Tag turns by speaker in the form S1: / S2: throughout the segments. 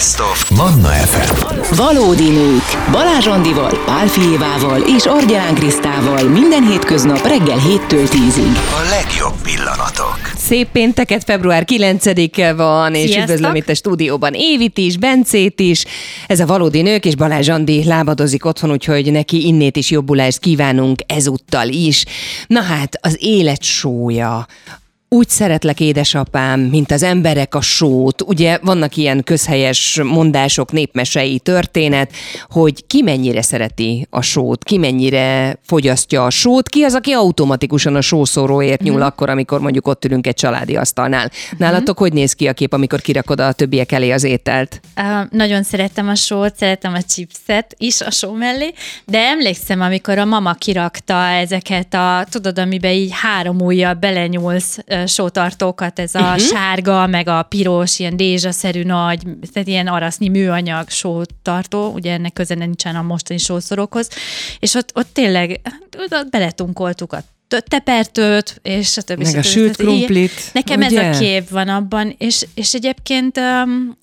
S1: Best of Manna FM.
S2: Valódi nők. Balázs Andival, Pál Fijévával és Argyán Krisztával minden hétköznap reggel 7-től 10-ig.
S1: A legjobb pillanatok.
S3: Szép pénteket, február 9-e van, és
S4: Sziasztok!
S3: üdvözlöm itt a stúdióban Évit is, Bencét is. Ez a Valódi Nők, és Balázs Andi lábadozik otthon, úgyhogy neki innét is jobbulást kívánunk ezúttal is. Na hát, az élet sója, úgy szeretlek, édesapám, mint az emberek a sót. Ugye vannak ilyen közhelyes mondások, népmesei történet, hogy ki mennyire szereti a sót, ki mennyire fogyasztja a sót, ki az, aki automatikusan a sószóróért nyúl akkor, amikor mondjuk ott ülünk egy családi asztalnál. Nálatok hogy néz ki a kép, amikor kirakod a többiek elé az ételt?
S4: Uh, nagyon szeretem a sót, szeretem a chipset is a só mellé, de emlékszem, amikor a mama kirakta ezeket a, tudod, amiben így három ujjal belenyúlsz uh, sótartókat, ez a uh-huh. sárga, meg a piros, ilyen dézsaszerű nagy, tehát ilyen arasznyi műanyag sótartó, ugye ennek köze nincsen a mostani sószorokhoz, és ott, ott tényleg ott beletunkoltuk a tepertőt, és a többi.
S3: Meg a
S4: stb.
S3: sült krumplit,
S4: Nekem
S3: ugye?
S4: ez a kép van abban, és, és egyébként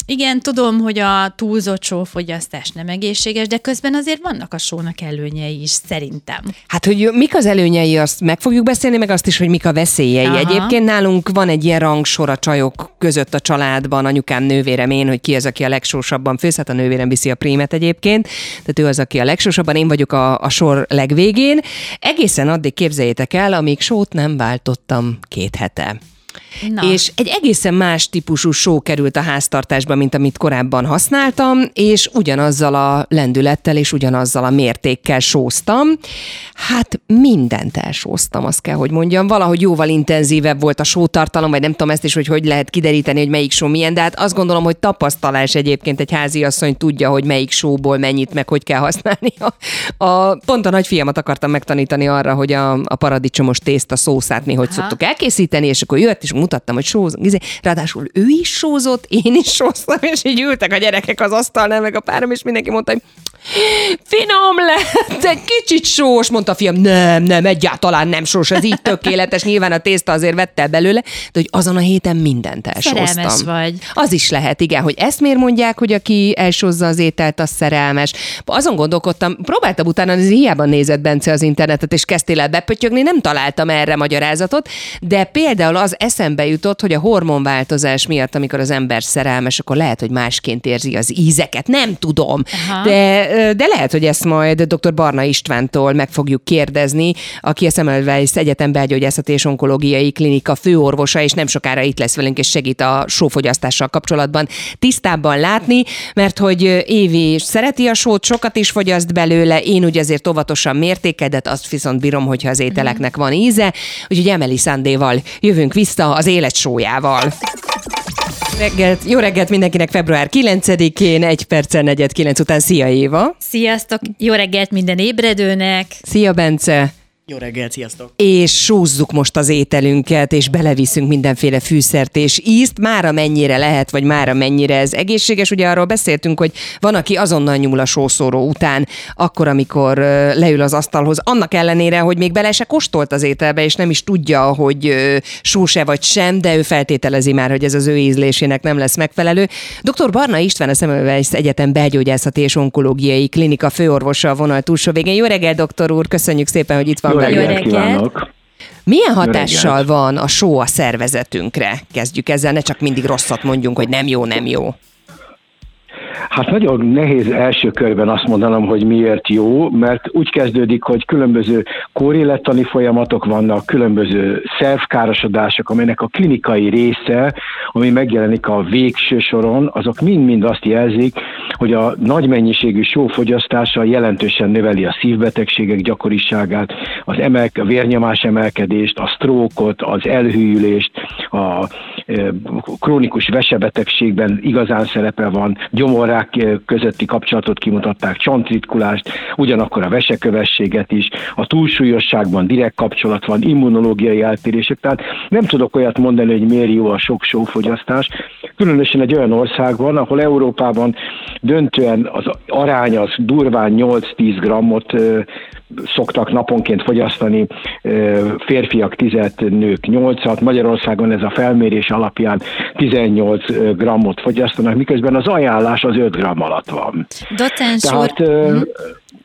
S4: igen, tudom, hogy a túlzott sófogyasztás nem egészséges, de közben azért vannak a sónak előnyei is, szerintem.
S3: Hát, hogy mik az előnyei, azt meg fogjuk beszélni, meg azt is, hogy mik a veszélyei. Aha. Egyébként nálunk van egy ilyen rangsor a csajok között a családban, anyukám, nővérem, én, hogy ki az, aki a legsósabban főz, hát a nővérem viszi a prímet egyébként, tehát ő az, aki a legsósabban, én vagyok a, a sor legvégén. Egészen addig képzeljétek el, amíg sót nem váltottam két hete.
S4: Na.
S3: És egy egészen más típusú só került a háztartásba, mint amit korábban használtam, és ugyanazzal a lendülettel és ugyanazzal a mértékkel sóztam. Hát mindent elsóztam, azt kell, hogy mondjam. Valahogy jóval intenzívebb volt a sótartalom, vagy nem tudom ezt is, hogy hogy lehet kideríteni, hogy melyik só milyen, de hát azt gondolom, hogy tapasztalás egyébként egy háziasszony tudja, hogy melyik sóból mennyit, meg hogy kell használni. A, a, pont a nagyfiamat akartam megtanítani arra, hogy a, a paradicsomos tészta szószát mi hogy
S4: Aha.
S3: szoktuk elkészíteni, és akkor jött, és mutattam, hogy sózunk. Izé, Ráadásul ő is sózott, én is sóztam, és így ültek a gyerekek az asztalnál, meg a párom, és mindenki mondta, hogy finom lett, egy kicsit sós, mondta a fiam, nem, nem, egyáltalán nem sós, ez így tökéletes, nyilván a tészta azért vette el belőle, de hogy azon a héten mindent elsóztam.
S4: Szerelmes vagy.
S3: Az is lehet, igen, hogy ezt miért mondják, hogy aki elsózza az ételt, az szerelmes. Azon gondolkodtam, próbáltam utána, ez hiába nézett Bence az internetet, és kezdtél el bepötyögni, nem találtam erre magyarázatot, de például az eszembe jutott, hogy a hormonváltozás miatt, amikor az ember szerelmes, akkor lehet, hogy másként érzi az ízeket. Nem tudom,
S4: Aha.
S3: de, de lehet, hogy ezt majd dr. Barna Istvántól meg fogjuk kérdezni, aki a Semmelweis Egyetem Belgyógyászati és Onkológiai Klinika főorvosa, és nem sokára itt lesz velünk, és segít a sófogyasztással kapcsolatban tisztábban látni, mert hogy Évi szereti a sót, sokat is fogyaszt belőle, én ugye azért óvatosan mértékedet, azt viszont bírom, hogyha az ételeknek van íze, úgyhogy Emeli Szándéval jövünk vissza az élet sójával. Reggelt, jó reggelt mindenkinek február 9-én, egy perccel negyed kilenc után. Szia Éva!
S4: Sziasztok, jó reggelt minden ébredőnek!
S3: Szia Bence!
S5: Jó reggelt, sziasztok!
S3: és sózzuk most az ételünket, és beleviszünk mindenféle fűszert és ízt, már amennyire lehet, vagy már amennyire ez egészséges. Ugye arról beszéltünk, hogy van, aki azonnal nyúl a sószóró után, akkor, amikor leül az asztalhoz, annak ellenére, hogy még bele se kóstolt az ételbe, és nem is tudja, hogy sóse vagy sem, de ő feltételezi már, hogy ez az ő ízlésének nem lesz megfelelő. Dr. Barna István, a Semmelweis Egyetem Belgyógyászati és Onkológiai Klinika főorvosa a vonal túlsó végén. Jó reggel, doktor úr, köszönjük szépen, hogy itt van
S6: Jó reggelt kívánok!
S3: Milyen hatással
S6: reggelt.
S3: van a só a szervezetünkre? Kezdjük ezzel, ne csak mindig rosszat mondjunk, hogy nem jó, nem jó.
S6: Hát nagyon nehéz első körben azt mondanom, hogy miért jó, mert úgy kezdődik, hogy különböző kórélettani folyamatok vannak, különböző szervkárosodások, amelynek a klinikai része, ami megjelenik a végső soron, azok mind-mind azt jelzik, hogy a nagy mennyiségű sófogyasztása jelentősen növeli a szívbetegségek gyakoriságát, az emelk, a vérnyomás emelkedést, a sztrókot, az elhűlést, a krónikus vesebetegségben igazán szerepe van, gyomorrák e, közötti kapcsolatot kimutatták, csontritkulást, ugyanakkor a vesekövességet is, a túlsúlyosságban direkt kapcsolat van, immunológiai eltérések, tehát nem tudok olyat mondani, hogy miért jó a sok sófogyasztás. Különösen egy olyan országban, ahol Európában döntően az arány az durván 8-10 grammot ö, szoktak naponként fogyasztani férfiak 10, nők 8-at, Magyarországon ez a felmérés alapján 18 grammot fogyasztanak, miközben az ajánlás az 5 gram alatt van.
S4: Docens Tehát,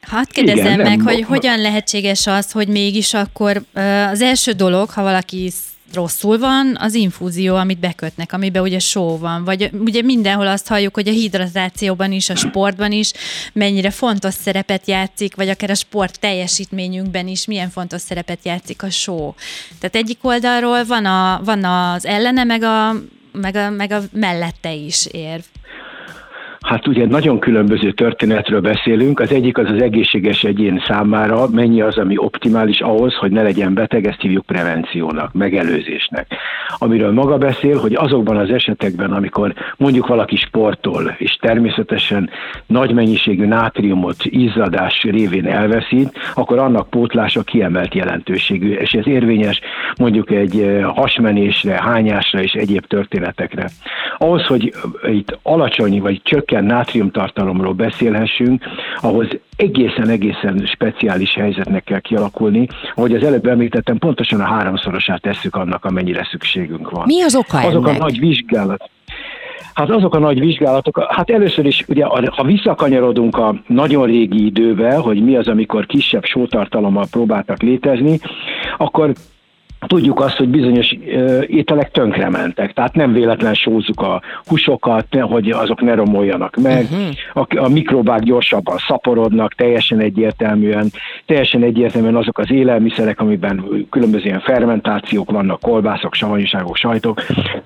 S4: Hát kérdezem igen, meg, nem, hogy hogyan lehetséges az, hogy mégis akkor az első dolog, ha valaki rosszul van, az infúzió, amit bekötnek, amiben ugye só van, vagy ugye mindenhol azt halljuk, hogy a hidratációban is, a sportban is mennyire fontos szerepet játszik, vagy akár a sport teljesítményünkben is milyen fontos szerepet játszik a só. Tehát egyik oldalról van, a, van az ellene, meg a, meg a, meg a mellette is érv.
S6: Hát ugye nagyon különböző történetről beszélünk. Az egyik az az egészséges egyén számára, mennyi az, ami optimális ahhoz, hogy ne legyen beteg, ezt hívjuk prevenciónak, megelőzésnek. Amiről maga beszél, hogy azokban az esetekben, amikor mondjuk valaki sportol, és természetesen nagy mennyiségű nátriumot izzadás révén elveszít, akkor annak pótlása kiemelt jelentőségű, és ez érvényes mondjuk egy eh, hasmenésre, hányásra és egyéb történetekre. Ahhoz, hogy itt alacsony vagy csökkent csökkent nátriumtartalomról beszélhessünk, ahhoz egészen-egészen speciális helyzetnek kell kialakulni. Ahogy az előbb említettem, pontosan a háromszorosát tesszük annak, amennyire szükségünk van.
S3: Mi az oka
S6: Azok
S3: ennek?
S6: a nagy vizsgálat. Hát azok a nagy vizsgálatok, hát először is, ugye, ha visszakanyarodunk a nagyon régi idővel, hogy mi az, amikor kisebb sótartalommal próbáltak létezni, akkor Tudjuk azt, hogy bizonyos ételek tönkrementek, tehát nem véletlen sózzuk a húsokat, hogy azok ne romoljanak meg, uh-huh. a, a mikrobák gyorsabban szaporodnak, teljesen egyértelműen, teljesen egyértelműen azok az élelmiszerek, amiben különböző ilyen fermentációk vannak, kolbászok, savanyúságok, sajtok,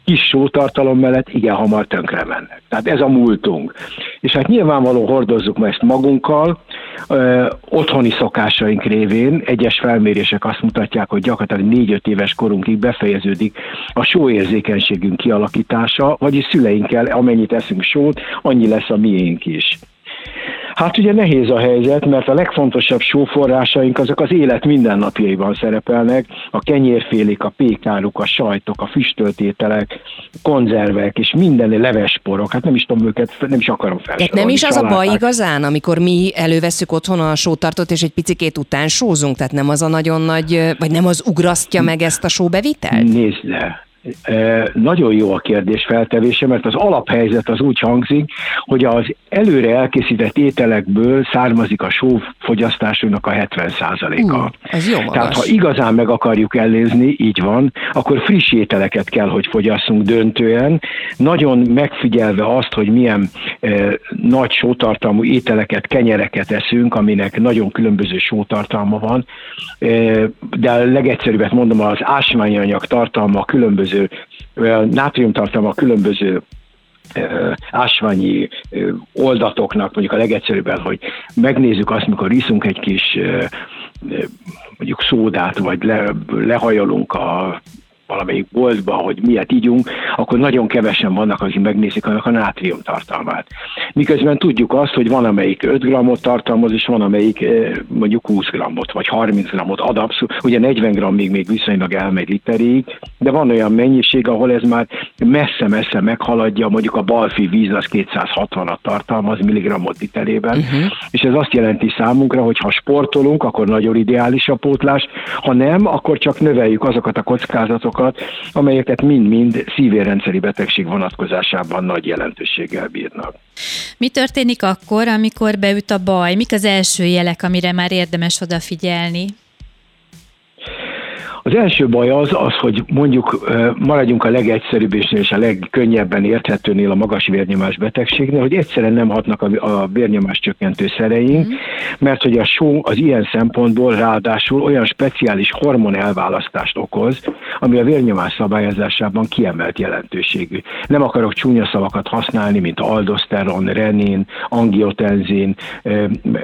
S6: kis sótartalom mellett igen hamar tönkremennek. Tehát ez a múltunk. És hát nyilvánvaló hordozzuk ma ezt magunkkal, ö, otthoni szokásaink révén, egyes felmérések azt mutatják, hogy gyakorlatilag 4 éves korunkig befejeződik a sóérzékenységünk kialakítása, vagyis szüleinkkel amennyit eszünk sót, annyi lesz a miénk is. Hát ugye nehéz a helyzet, mert a legfontosabb sóforrásaink azok az élet mindennapjaiban szerepelnek, a kenyérfélék, a pékáruk, a sajtok, a füstöltételek, konzervek és minden levesporok, hát nem is tudom őket, nem is akarom felsorolni.
S3: Tehát nem is az a baj igazán, amikor mi előveszük otthon a sótartot, és egy picikét után sózunk, tehát nem az a nagyon nagy, vagy nem az ugrasztja meg ezt a sóbevitelt?
S6: Nézd le, nagyon jó a kérdés feltevése, mert az alaphelyzet az úgy hangzik, hogy az előre elkészített ételekből származik a sófogyasztásunknak a 70%-a. Uh,
S3: ez jó magas.
S6: Tehát ha igazán meg akarjuk ellézni, így van, akkor friss ételeket kell, hogy fogyasszunk döntően, nagyon megfigyelve azt, hogy milyen eh, nagy sótartalmú ételeket, kenyereket eszünk, aminek nagyon különböző sótartalma van, eh, de a legegyszerűbbet mondom, az ásványanyag tartalma különböző különböző nátriumtartalma különböző ásványi oldatoknak, mondjuk a legegyszerűbben, hogy megnézzük azt, mikor iszunk egy kis mondjuk szódát, vagy le, lehajolunk a valamelyik boltba, hogy miért ígyunk, akkor nagyon kevesen vannak, akik megnézik annak a nátrium tartalmát. Miközben tudjuk azt, hogy van amelyik 5 grammot tartalmaz, és van amelyik eh, mondjuk 20 grammot, vagy 30 grammot ad abszolút. Ugye 40 gram még, még viszonylag elmegy literig, de van olyan mennyiség, ahol ez már messze-messze meghaladja, mondjuk a balfi víz az 260-at tartalmaz milligrammot literében, uh-huh. és ez azt jelenti számunkra, hogy ha sportolunk, akkor nagyon ideális a pótlás, ha nem, akkor csak növeljük azokat a kockázatokat, okokat, amelyeket mind-mind szívérendszeri betegség vonatkozásában nagy jelentőséggel bírnak.
S4: Mi történik akkor, amikor beüt a baj? Mik az első jelek, amire már érdemes odafigyelni?
S6: Az első baj az, az, hogy mondjuk maradjunk a legegyszerűbb és a legkönnyebben érthetőnél a magas vérnyomás betegségnél, hogy egyszerűen nem hatnak a, a vérnyomás csökkentő szereink, mm. mert hogy a só az ilyen szempontból ráadásul olyan speciális hormon elválasztást okoz, ami a vérnyomás szabályozásában kiemelt jelentőségű. Nem akarok csúnya szavakat használni, mint aldoszteron, renin, angiotenzin,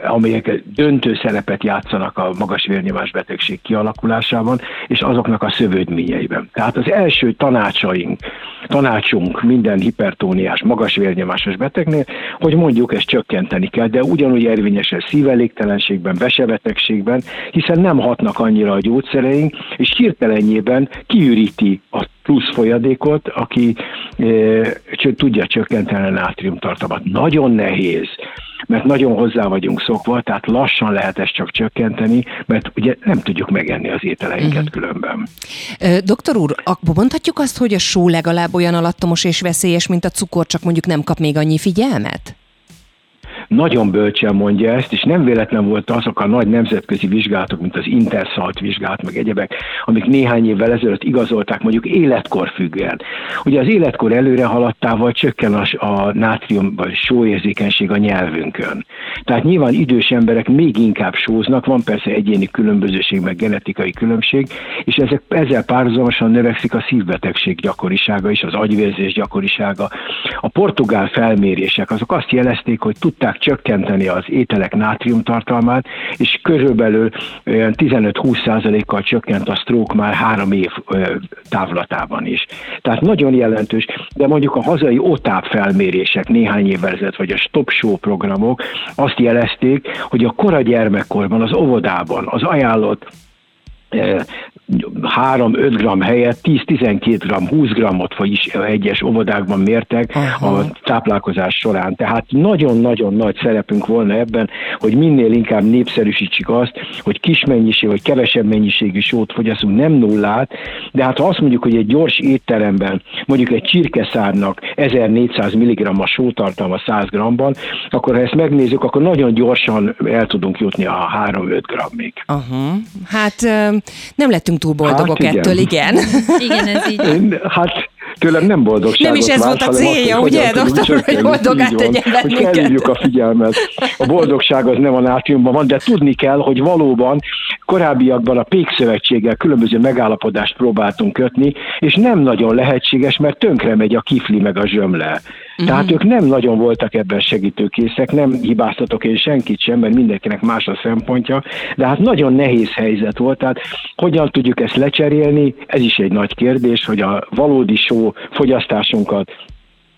S6: amelyek döntő szerepet játszanak a magas vérnyomás betegség kialakulásában, és azoknak a szövődményeiben. Tehát az első tanácsaink, tanácsunk minden hipertóniás, magas vérnyomásos betegnél, hogy mondjuk ezt csökkenteni kell, de ugyanúgy érvényes ez szívelégtelenségben, vesebetegségben, hiszen nem hatnak annyira a gyógyszereink, és hirtelenjében kiüríti a plusz folyadékot, aki e, tudja csökkenteni a nátriumtartalmat. Nagyon nehéz mert nagyon hozzá vagyunk szokva, tehát lassan lehet ezt csak csökkenteni, mert ugye nem tudjuk megenni az ételeinket uh-huh. különben.
S3: Doktor úr, mondhatjuk azt, hogy a só legalább olyan alattomos és veszélyes, mint a cukor, csak mondjuk nem kap még annyi figyelmet?
S6: Nagyon bölcsen mondja ezt, és nem véletlen volt azok a nagy nemzetközi vizsgálatok, mint az Interszalt vizsgálat, meg egyebek, amik néhány évvel ezelőtt igazolták mondjuk életkor függően. Ugye az életkor előre haladtával csökken a, a nátrium vagy sóérzékenység a nyelvünkön. Tehát nyilván idős emberek még inkább sóznak, van persze egyéni különbözőség, meg genetikai különbség, és ezek, ezzel párhuzamosan növekszik a szívbetegség gyakorisága is, az agyvérzés gyakorisága. A portugál felmérések azok azt jelezték, hogy tudták csökkenteni az ételek nátriumtartalmát, és körülbelül 15-20%-kal csökkent a stroke már három év távlatában is. Tehát nagyon jelentős, de mondjuk a hazai OTÁP felmérések néhány évvel ezelőtt, vagy a Stop Show programok azt jelezték, hogy a kora gyermekkorban, az óvodában az ajánlott 3-5 gram helyett 10-12 gram, 20 grammot vagy is egyes óvodákban mértek Aha. a táplálkozás során. Tehát nagyon-nagyon nagy szerepünk volna ebben, hogy minél inkább népszerűsítsük azt, hogy kis mennyiség vagy kevesebb mennyiségű sót fogyasztunk, nem nullát, de hát ha azt mondjuk, hogy egy gyors étteremben mondjuk egy csirkeszárnak 1400 mg a sótartalma 100 g-ban, akkor ha ezt megnézzük, akkor nagyon gyorsan el tudunk jutni a 3-5 grammig.
S3: Aha. Hát nem lettünk túl boldogok hát, ettől, igen.
S4: Igen, ez így.
S6: Hát tőlem nem boldogságot
S3: Nem is ez volt a célja, azt, ugye, doktor, hogy boldogát tegyen bennünket.
S6: Hogy a figyelmet. A boldogság az nem a nátriumban van, de tudni kell, hogy valóban korábbiakban a Pékszövetséggel különböző megállapodást próbáltunk kötni, és nem nagyon lehetséges, mert tönkre megy a kifli meg a zsömle. Tehát ők nem nagyon voltak ebben segítőkészek, nem hibáztatok én senkit sem, mert mindenkinek más a szempontja, de hát nagyon nehéz helyzet volt, tehát hogyan tudjuk ezt lecserélni, ez is egy nagy kérdés, hogy a valódi só fogyasztásunkat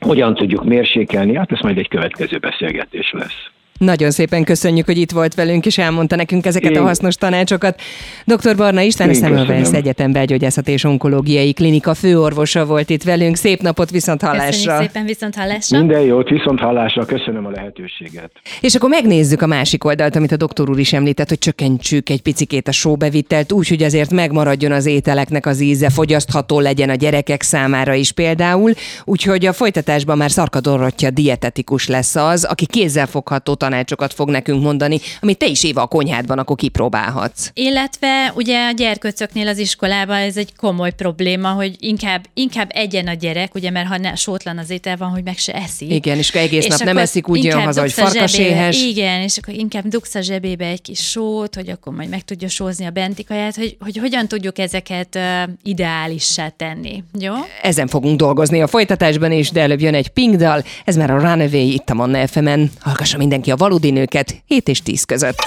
S6: hogyan tudjuk mérsékelni, hát ez majd egy következő beszélgetés lesz.
S3: Nagyon szépen köszönjük, hogy itt volt velünk, és elmondta nekünk ezeket Én... a hasznos tanácsokat. Dr. Barna István, a Semmelweis Egyetem Belgyógyászat és Onkológiai Klinika főorvosa volt itt velünk. Szép napot, viszont hallásra!
S4: Köszönjük szépen, viszont hallásra!
S6: Minden jót, viszont hallásra, köszönöm a lehetőséget.
S3: És akkor megnézzük a másik oldalt, amit a doktor úr is említett, hogy csökkentsük egy picikét a sóbevitelt, úgy, hogy azért megmaradjon az ételeknek az íze, fogyasztható legyen a gyerekek számára is például. Úgyhogy a folytatásban már Szarka Dorottya dietetikus lesz az, aki kézzelfogható tanácsokat fog nekünk mondani, amit te is Éva a konyhádban akkor kipróbálhatsz.
S4: Illetve ugye a gyerkőcöknél az iskolában ez egy komoly probléma, hogy inkább, inkább egyen a gyerek, ugye mert ha ne, sótlan az étel van, hogy meg se eszik.
S3: Igen, és egész és nap nem eszik, úgy jön haza, hogy farkaséhes.
S4: Igen, és akkor inkább dugsz a zsebébe egy kis sót, hogy akkor majd meg tudja sózni a benti kaját, hogy, hogy hogyan tudjuk ezeket uh, ideálissá tenni. Jó?
S3: Ezen fogunk dolgozni a folytatásban is, de előbb jön egy pingdal, ez már a Runaway itt a Manna FM-en. Hallgassa mindenki a valódi nőket 7 és 10 között.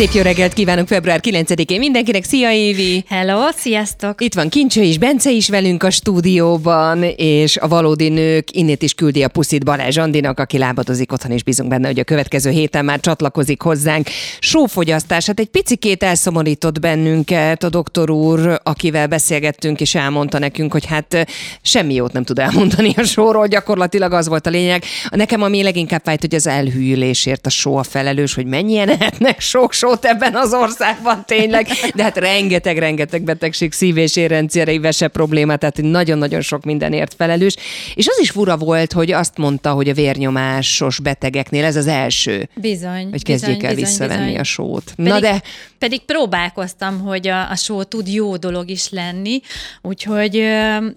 S3: Szép jó reggelt kívánunk február 9-én mindenkinek. Szia Évi!
S4: Hello, sziasztok!
S3: Itt van Kincső és Bence is velünk a stúdióban, és a valódi nők innét is küldi a puszit Balázs Andinak, aki lábadozik otthon, és bízunk benne, hogy a következő héten már csatlakozik hozzánk. Sófogyasztás, hát egy picikét elszomorított bennünket a doktor úr, akivel beszélgettünk, és elmondta nekünk, hogy hát semmi jót nem tud elmondani a sóról, gyakorlatilag az volt a lényeg. Nekem ami leginkább fájt, hogy az elhűlésért a só a felelős, hogy mennyien ehetnek sok sót ebben az országban tényleg, de hát rengeteg-rengeteg betegség, szív- és érrendszerei vese probléma, tehát nagyon-nagyon sok mindenért felelős. És az is fura volt, hogy azt mondta, hogy a vérnyomásos betegeknél ez az első.
S4: Bizony.
S3: Hogy kezdjék
S4: bizony,
S3: el
S4: bizony,
S3: visszavenni
S4: bizony.
S3: a sót.
S4: Pedig,
S3: Na de...
S4: Pedig próbálkoztam, hogy a, a só tud jó dolog is lenni, úgyhogy,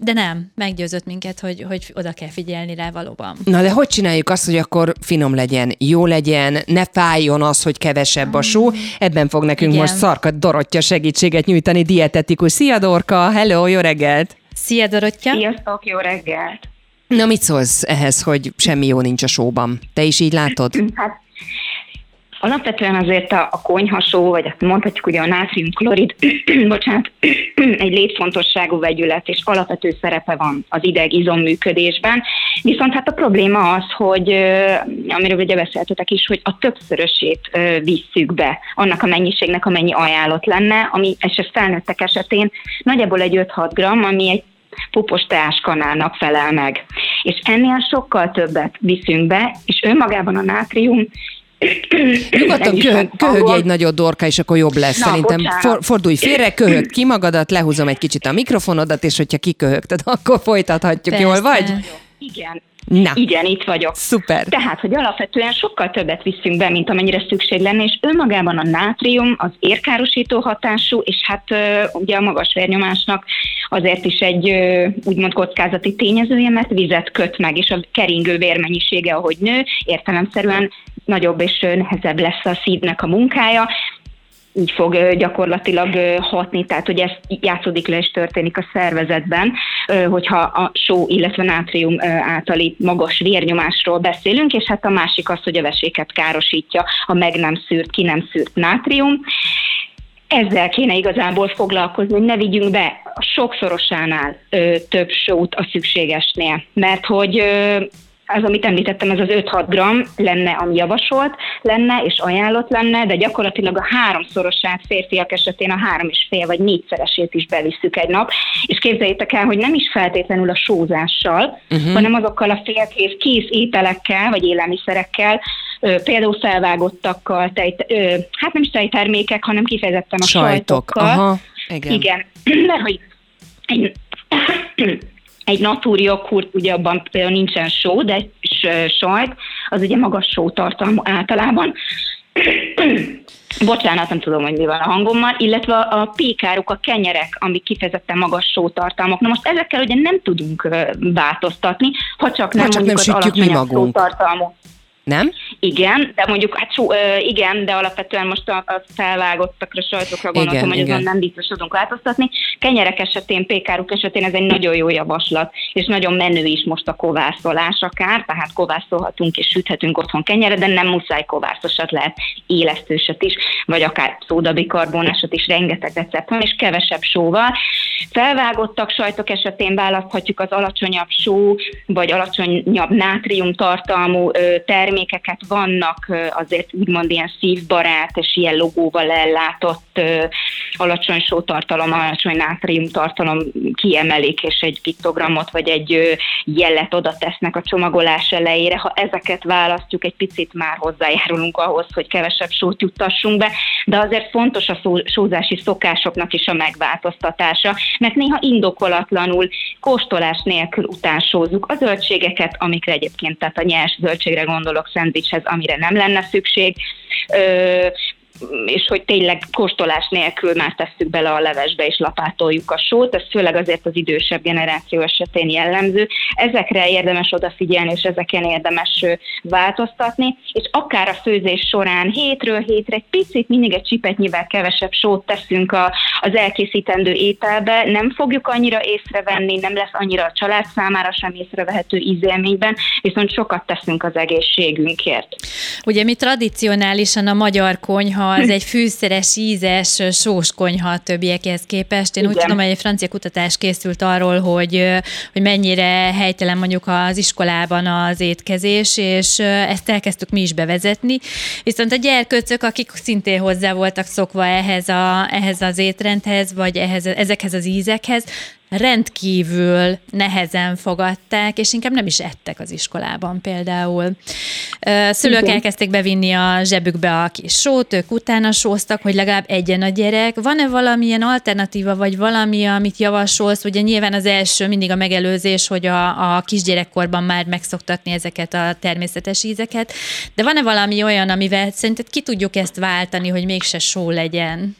S4: de nem, meggyőzött minket, hogy, hogy oda kell figyelni rá valóban.
S3: Na de hogy csináljuk azt, hogy akkor finom legyen, jó legyen, ne fájjon az, hogy kevesebb a só. Ebben fog nekünk
S4: Igen.
S3: most Szarkat Dorottya segítséget nyújtani, dietetikus. Szia Dorka, hello, jó reggelt!
S4: Szia, Dorottya!
S5: Sziasztok, jó reggelt!
S3: Na mit szólsz ehhez, hogy semmi jó nincs a sóban? Te is így látod?
S5: Hát alapvetően azért a, a konyhasó, vagy azt mondhatjuk ugye a nátriumklorid, bocsánat, egy létfontosságú vegyület, és alapvető szerepe van az ideg-izom működésben. Viszont hát a probléma az, hogy amiről ugye beszéltetek is, hogy a többszörösét visszük be annak a mennyiségnek, amennyi ajánlott lenne, ami és ez felnőttek esetén nagyjából egy 5-6 gram, ami egy pupos teáskanálnak felel meg. És ennél sokkal többet viszünk be, és önmagában a nátrium
S3: Nyugodtan köhög, köhögj egy nagyot, Dorka, és akkor jobb lesz.
S5: Na,
S3: Szerintem for, fordulj félre, köhög ki magadat, lehúzom egy kicsit a mikrofonodat, és hogyha kiköhögted, akkor folytathatjuk. Jól vagy?
S5: Igen,
S3: Na,
S5: igen, itt vagyok.
S3: szuper.
S5: Tehát, hogy alapvetően sokkal többet viszünk be, mint amennyire szükség lenne, és önmagában a nátrium az érkárosító hatású, és hát ugye a magas vérnyomásnak azért is egy úgymond kockázati tényezője, mert vizet köt meg, és a keringő vérmennyisége, ahogy nő, értelemszerűen nagyobb és nehezebb lesz a szívnek a munkája, így fog gyakorlatilag hatni, tehát hogy ez játszódik le és történik a szervezetben, hogyha a só, illetve nátrium általi magas vérnyomásról beszélünk, és hát a másik az, hogy a veséket károsítja a meg nem szűrt, ki nem szűrt nátrium. Ezzel kéne igazából foglalkozni, hogy ne vigyünk be sokszorosánál több sót a szükségesnél, mert hogy az, amit említettem, ez az 5-6 gram lenne, ami javasolt lenne, és ajánlott lenne, de gyakorlatilag a háromszorosát férfiak esetén a három és fél vagy négyszeresét is bevisszük egy nap, és képzeljétek el, hogy nem is feltétlenül a sózással, uh-huh. hanem azokkal a félkész kész ételekkel, vagy élelmiszerekkel, például felvágottakkal, tej, hát nem is tejtermékek, hanem kifejezetten a
S3: Sajtok.
S5: sajtokkal.
S3: Aha, igen.
S5: Igen, mert hogy egy, egy natúrjoghurt, ugye abban például nincsen só, de egy sajt, az ugye magas sótartalmú általában. Bocsánat, nem tudom, hogy mi van a hangommal, illetve a pékárok, a kenyerek, amik kifejezetten magas sótartalmak. Na most ezekkel ugye nem tudunk változtatni, ha csak nem
S3: Ha csak
S5: mondjuk
S3: nem
S5: az
S3: sütjük mi
S5: alacsonyabb
S3: magunk.
S5: sótartalmú
S3: Nem?
S5: igen, de mondjuk, hát ö, igen, de alapvetően most a, a felvágottakra, sajtokra gondoltam,
S3: Igen,
S5: hogy azon
S3: igen.
S5: nem biztos tudunk változtatni. Kenyerek esetén, pékáruk esetén ez egy nagyon jó javaslat, és nagyon menő is most a kovászolás akár, tehát kovászolhatunk és süthetünk otthon kenyeret, de nem muszáj kovászosat lehet élesztőset is, vagy akár szódabikarbonásat is, rengeteg recept van, és kevesebb sóval. Felvágottak sajtok esetén választhatjuk az alacsonyabb só, vagy alacsonyabb nátrium tartalmú ö, termékeket. Vannak azért úgymond ilyen szívbarát és ilyen logóval ellátott alacsony sótartalom, alacsony nátrium tartalom kiemelik, és egy piktogramot vagy egy ö, jelet oda tesznek a csomagolás elejére. Ha ezeket választjuk, egy picit már hozzájárulunk ahhoz, hogy kevesebb sót juttassunk be, de azért fontos a szó, sózási szokásoknak is a megváltoztatása, mert néha indokolatlanul kóstolás nélkül utánsózzuk a zöldségeket, amikre egyébként, tehát a nyers zöldségre gondolok, szendvicshez, amire nem lenne szükség, ö, és hogy tényleg kóstolás nélkül már tesszük bele a levesbe és lapátoljuk a sót, ez főleg azért az idősebb generáció esetén jellemző. Ezekre érdemes odafigyelni, és ezeken érdemes változtatni, és akár a főzés során hétről hétre egy picit, mindig egy csipetnyivel kevesebb sót teszünk a, az elkészítendő ételbe, nem fogjuk annyira észrevenni, nem lesz annyira a család számára sem észrevehető ízélményben, viszont sokat teszünk az egészségünkért.
S4: Ugye mi tradicionálisan a magyar konyha az egy fűszeres, ízes, sós konyha a többiekhez képest. Én úgy
S5: Igen.
S4: tudom, hogy egy francia kutatás készült arról, hogy, hogy mennyire helytelen mondjuk az iskolában az étkezés, és ezt elkezdtük mi is bevezetni. Viszont a gyerkőcök, akik szintén hozzá voltak szokva ehhez, a, ehhez az étrendhez, vagy ehhez, ezekhez az ízekhez, rendkívül nehezen fogadták, és inkább nem is ettek az iskolában például. Szülők
S5: Igen.
S4: elkezdték bevinni a zsebükbe a kis sót, ők utána sóztak, hogy legalább egyen a gyerek. Van-e valamilyen alternatíva, vagy valami, amit javasolsz? Ugye nyilván az első mindig a megelőzés, hogy a, a kisgyerekkorban már megszoktatni ezeket a természetes ízeket, de van-e valami olyan, amivel szerinted ki tudjuk ezt váltani, hogy mégse só legyen?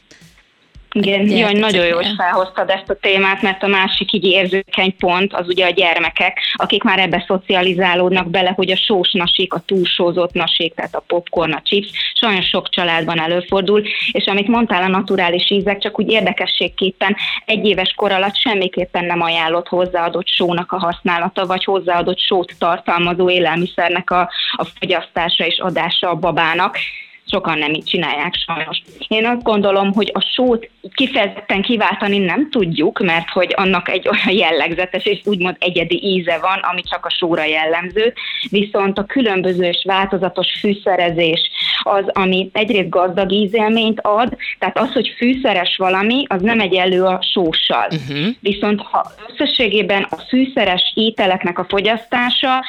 S5: Igen, jaj, nagyon jó, hogy felhoztad ezt a témát, mert a másik így érzékeny pont az ugye a gyermekek, akik már ebbe szocializálódnak bele, hogy a sós nasik, a túlsózott nasik, tehát a popcorn, a chips, sajnos sok családban előfordul, és amit mondtál, a naturális ízek, csak úgy érdekességképpen egy éves kor alatt semmiképpen nem ajánlott hozzáadott sónak a használata, vagy hozzáadott sót tartalmazó élelmiszernek a, a fogyasztása és adása a babának sokan nem így csinálják sajnos. Én azt gondolom, hogy a sót kifejezetten kiváltani nem tudjuk, mert hogy annak egy olyan jellegzetes és úgymond egyedi íze van, ami csak a sóra jellemző, viszont a különböző és változatos fűszerezés, az, ami egyrészt gazdag ízélményt ad, tehát az, hogy fűszeres valami, az nem egy elő a sóssal. Uh-huh. Viszont ha összességében a fűszeres ételeknek a fogyasztása,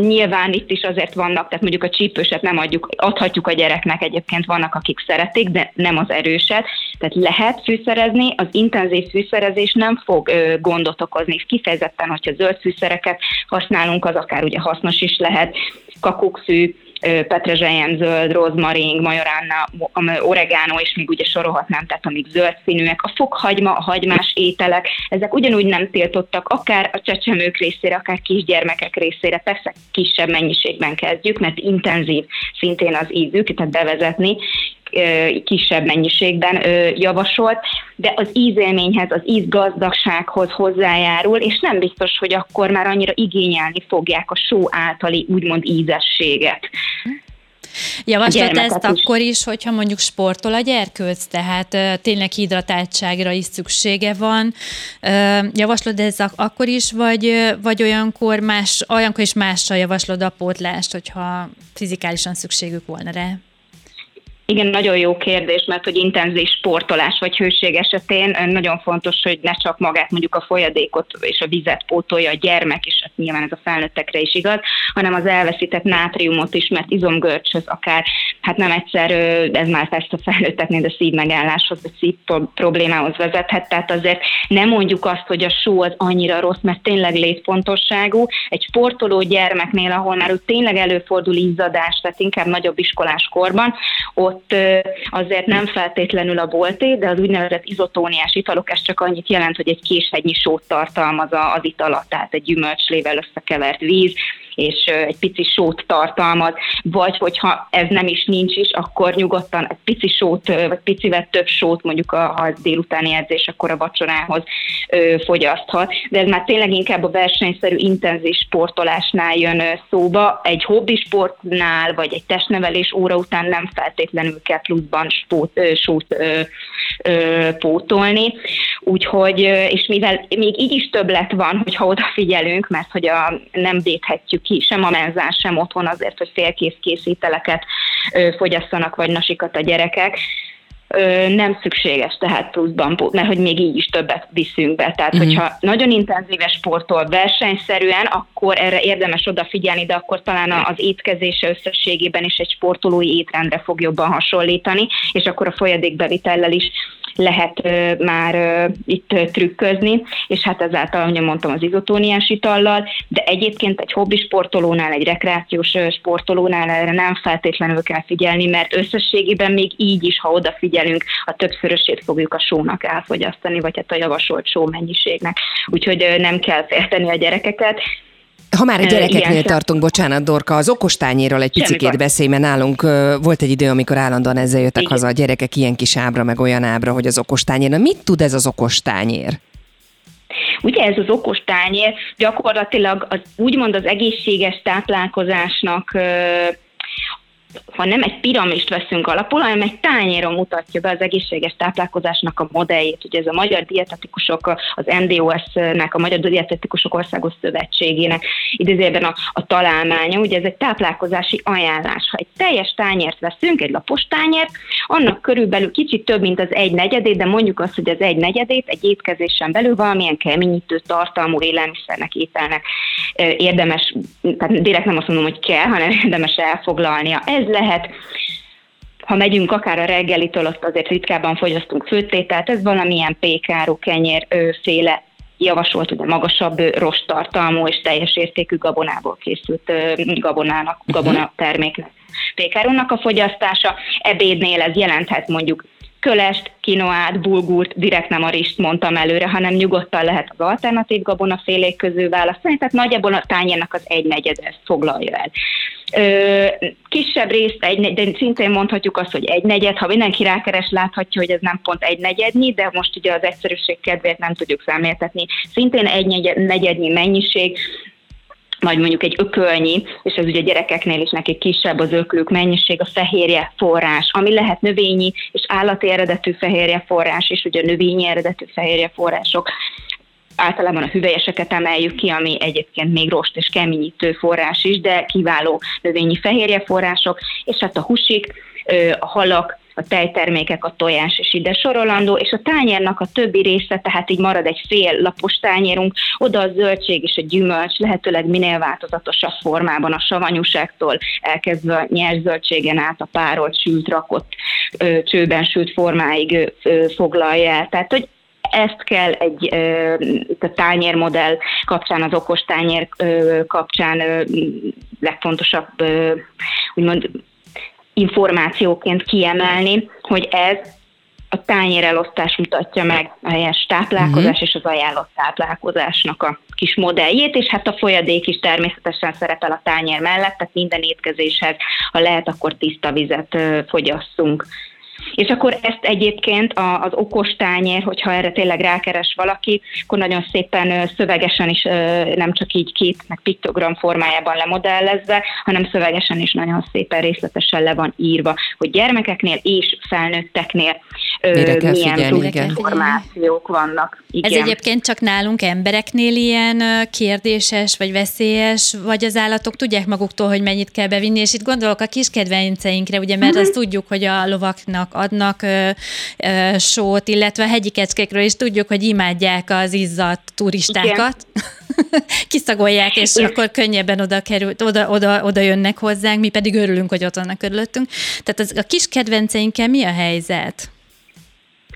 S5: nyilván itt is azért vannak, tehát mondjuk a csípőset nem adjuk, adhatjuk a gyereknek, egyébként vannak, akik szeretik, de nem az erőset, tehát lehet fűszerezni, az intenzív fűszerezés nem fog ö, gondot okozni, kifejezetten, hogyha zöld fűszereket használunk, az akár ugye hasznos is lehet, kakukszű, petrezselyen zöld, rozmaring, majoránna, oregano, és még ugye sorolhatnám, tehát amik zöld színűek, a fokhagyma, a hagymás ételek, ezek ugyanúgy nem tiltottak, akár a csecsemők részére, akár kisgyermekek részére, persze kisebb mennyiségben kezdjük, mert intenzív szintén az ízük, tehát bevezetni, kisebb mennyiségben javasolt, de az ízélményhez, az ízgazdagsághoz hozzájárul, és nem biztos, hogy akkor már annyira igényelni fogják a só általi úgymond ízességet.
S4: Javaslod ezt is. akkor is, hogyha mondjuk sportol a gyerkőc, tehát tényleg hidratáltságra is szüksége van. Javaslod ez akkor is, vagy, vagy olyankor, más, olyankor is mással javaslod a pótlást, hogyha fizikálisan szükségük volna rá?
S5: Igen, nagyon jó kérdés, mert hogy intenzív sportolás vagy hőség esetén nagyon fontos, hogy ne csak magát mondjuk a folyadékot és a vizet pótolja a gyermek, és hát nyilván ez a felnőttekre is igaz, hanem az elveszített nátriumot is, mert izomgörcshöz akár, hát nem egyszer, ez már persze a felnőtteknél, de szívmegálláshoz vagy szív problémához vezethet, tehát azért nem mondjuk azt, hogy a só az annyira rossz, mert tényleg létfontosságú. Egy sportoló gyermeknél, ahol már tényleg előfordul izzadás, tehát inkább nagyobb iskolás korban, ott ott azért nem feltétlenül a bolté, de az úgynevezett izotóniás italok, ez csak annyit jelent, hogy egy késhegynyi sót tartalmaz az itala, tehát egy gyümölcslével összekevert víz, és egy pici sót tartalmaz, vagy hogyha ez nem is nincs is, akkor nyugodtan egy pici sót, vagy picivel több sót mondjuk a, ha délutáni edzés, akkor a vacsorához ö, fogyaszthat. De ez már tényleg inkább a versenyszerű intenzív sportolásnál jön szóba. Egy hobbisportnál, vagy egy testnevelés óra után nem feltétlenül kell pluszban spót, ö, sót ö, ö, pótolni. Úgyhogy, és mivel még így is többlet van, hogyha odafigyelünk, mert hogy a, nem védhetjük ki sem a menzán, sem otthon azért, hogy félkész készíteleket fogyasszanak, vagy nasikat a gyerekek, nem szükséges tehát pluszban, mert hogy még így is többet viszünk be. Tehát, uh-huh. hogyha nagyon intenzíves sportol versenyszerűen, akkor erre érdemes odafigyelni, de akkor talán az étkezése összességében is egy sportolói étrendre fog jobban hasonlítani, és akkor a folyadékbevitellel is lehet már itt trükközni, és hát ezáltal, ahogy mondtam, az izotóniás itallal, de egyébként egy hobbi sportolónál, egy rekreációs sportolónál erre nem feltétlenül kell figyelni, mert összességében még így is, ha odafigyelünk, a többszörösét fogjuk a sónak elfogyasztani, vagy hát a javasolt só mennyiségnek. Úgyhogy nem kell félteni a gyerekeket,
S3: ha már a gyerekeknél Ilyen tartunk, bocsánat, Dorka, az okostányéről egy picit beszélj, mert nálunk volt egy idő, amikor állandóan ezzel jöttek Igen. haza a gyerekek, ilyen kis ábra, meg olyan ábra, hogy az okostányér. Na mit tud ez az okostányér?
S5: Ugye ez az okostányér gyakorlatilag az, úgymond az egészséges táplálkozásnak ha nem egy piramist veszünk alapul, hanem egy tányéron mutatja be az egészséges táplálkozásnak a modelljét. Ugye ez a Magyar Dietetikusok, az NDOS-nek, a Magyar Dietetikusok Országos Szövetségének idézőben a, a találmánya, ugye ez egy táplálkozási ajánlás. Ha egy teljes tányért veszünk, egy lapos tányért, annak körülbelül kicsit több, mint az egy negyedét, de mondjuk azt, hogy az egy negyedét egy étkezésen belül valamilyen keményítő tartalmú élelmiszernek, ételnek érdemes, tehát direkt nem azt mondom, hogy kell, hanem érdemes elfoglalnia. Ez lehet ha megyünk akár a reggelitől, ott azért ritkábban fogyasztunk főtételt, ez valamilyen pékáru, kenyér, féle javasolt ugye magasabb rostartalmú és teljes értékű gabonából készült gabonának, mhm. gabona terméknek. Pékárónak a fogyasztása, ebédnél ez jelenthet mondjuk kölest, kinoát, bulgurt, direkt nem a rist mondtam előre, hanem nyugodtan lehet az alternatív gabonafélék közül választani, tehát nagyjából a tányérnak az egy negyed ezt foglalja el. Ö, kisebb részt, egy, de szintén mondhatjuk azt, hogy egy negyed, ha mindenki rákeres, láthatja, hogy ez nem pont egy negyednyi, de most ugye az egyszerűség kedvéért nem tudjuk száméltetni. Szintén egy negyednyi mennyiség, vagy mondjuk egy ökölnyi, és ez ugye gyerekeknél is nekik kisebb az öklük mennyiség, a fehérje forrás, ami lehet növényi és állati eredetű fehérje forrás, és ugye növényi eredetű fehérje források. Általában a hüvelyeseket emeljük ki, ami egyébként még rost és keményítő forrás is, de kiváló növényi fehérje források, és hát a husik, a halak, a tejtermékek, a tojás is ide sorolandó, és a tányérnak a többi része, tehát így marad egy fél lapos tányérunk, oda a zöldség és a gyümölcs, lehetőleg minél változatosabb formában a savanyúságtól elkezdve a nyers zöldségen át a párolt, sült, rakott, csőben sült formáig foglalja el. Tehát, hogy ezt kell egy a tányérmodell kapcsán, az okos tányér kapcsán legfontosabb úgymond információként kiemelni, hogy ez a tányérelosztás mutatja meg a helyes táplálkozás uh-huh. és az ajánlott táplálkozásnak a kis modelljét, és hát a folyadék is természetesen szerepel a tányér mellett, tehát minden étkezéshez, ha lehet, akkor tiszta vizet fogyasszunk. És akkor ezt egyébként az okos tányér, hogyha erre tényleg rákeres valaki, akkor nagyon szépen szövegesen is, nem csak így kép, meg piktogram formájában lemodellezve, hanem szövegesen is nagyon szépen részletesen le van írva, hogy gyermekeknél és felnőtteknél milyen figyelni, információk vannak.
S4: Igen. Ez egyébként csak nálunk embereknél ilyen kérdéses, vagy veszélyes, vagy az állatok tudják maguktól, hogy mennyit kell bevinni, és itt gondolok a kis kedvenceinkre, ugye, mert mm-hmm. azt tudjuk, hogy a lovaknak adnak ö, ö, sót, illetve a hegyi kecskékről is tudjuk, hogy imádják az izzadt turistákat. Kiszagolják, és Igen. akkor könnyebben oda, kerül, oda, oda, oda jönnek hozzánk, mi pedig örülünk, hogy ott vannak körülöttünk. Tehát az, a kis kedvenceinkkel mi a helyzet?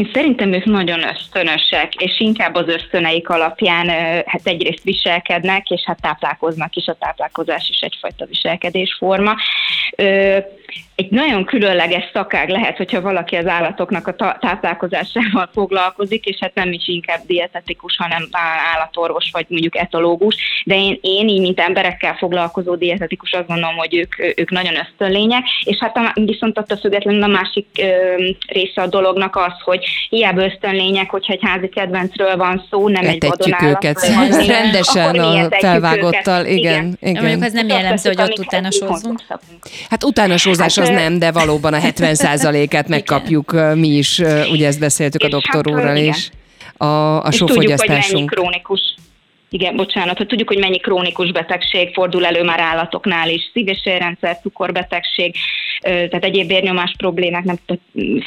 S5: Én szerintem ők nagyon ösztönösek, és inkább az ösztöneik alapján hát egyrészt viselkednek, és hát táplálkoznak is, a táplálkozás is egyfajta viselkedésforma. Egy nagyon különleges szakág lehet, hogyha valaki az állatoknak a táplálkozásával foglalkozik, és hát nem is inkább dietetikus, hanem állatorvos vagy mondjuk etológus, de én, én így, mint emberekkel foglalkozó dietetikus, azt gondolom, hogy ők, ők nagyon ösztönlények, és hát a, viszont attól függetlenül a másik ö, része a dolognak az, hogy hiába ösztönlények, hogyha egy házi kedvencről van szó, nem
S3: Etetjük
S5: egy vadonállat.
S3: őket rendesen a felvágottal, igen. igen. igen.
S4: Mondjuk az nem jellemző, hogy ott utána sózunk.
S3: Hát utána sózás az nem, de valóban a 70%-át megkapjuk mi is, ugye ezt beszéltük a doktor hát, úrral is. A, a sófogyasztásunk. Tudjuk, hogy mennyi
S5: krónikus igen, bocsánat, hogy tudjuk, hogy mennyi krónikus betegség fordul elő már állatoknál is, szív- és érrendszer, cukorbetegség, tehát egyéb vérnyomás problémák, nem,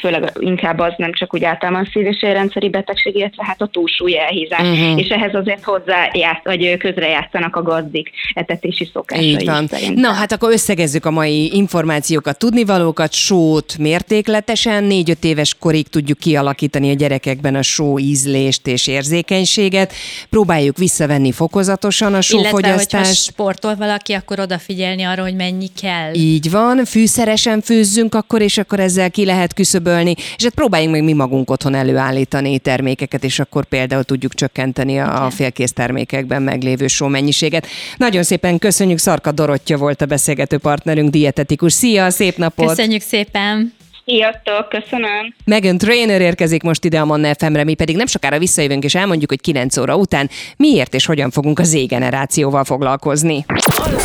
S5: főleg inkább az nem csak úgy általában szív- és érrendszeri betegség, illetve hát a túlsúly elhízás. Uh-huh. És ehhez azért hozzájátsz, vagy közrejátszanak a gazdik etetési szokásai.
S3: Így van. Szerintem. Na hát akkor összegezzük a mai információkat, tudnivalókat, sót mértékletesen, négy-öt éves korig tudjuk kialakítani a gyerekekben a só ízlést és érzékenységet. Próbáljuk visszavenni venni fokozatosan a sófogyasztást. Illetve,
S4: sportol valaki, akkor odafigyelni arra, hogy mennyi kell.
S3: Így van, fűszeresen főzzünk akkor, és akkor ezzel ki lehet küszöbölni, és hát próbáljunk meg mi magunk otthon előállítani termékeket, és akkor például tudjuk csökkenteni a, a félkész termékekben meglévő só mennyiséget. Nagyon szépen köszönjük, Szarka Dorottya volt a beszélgető partnerünk, dietetikus. Szia, szép napot!
S4: Köszönjük szépen!
S5: Sziasztok, köszönöm.
S3: Megan Trainer érkezik most ide a Manna FM-re, mi pedig nem sokára visszajövünk és elmondjuk, hogy 9 óra után miért és hogyan fogunk a Z-generációval foglalkozni.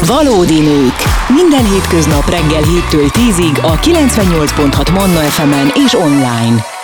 S2: Valódi nők. Minden hétköznap reggel 7-től 10-ig a 98.6 Manna FM-en és online.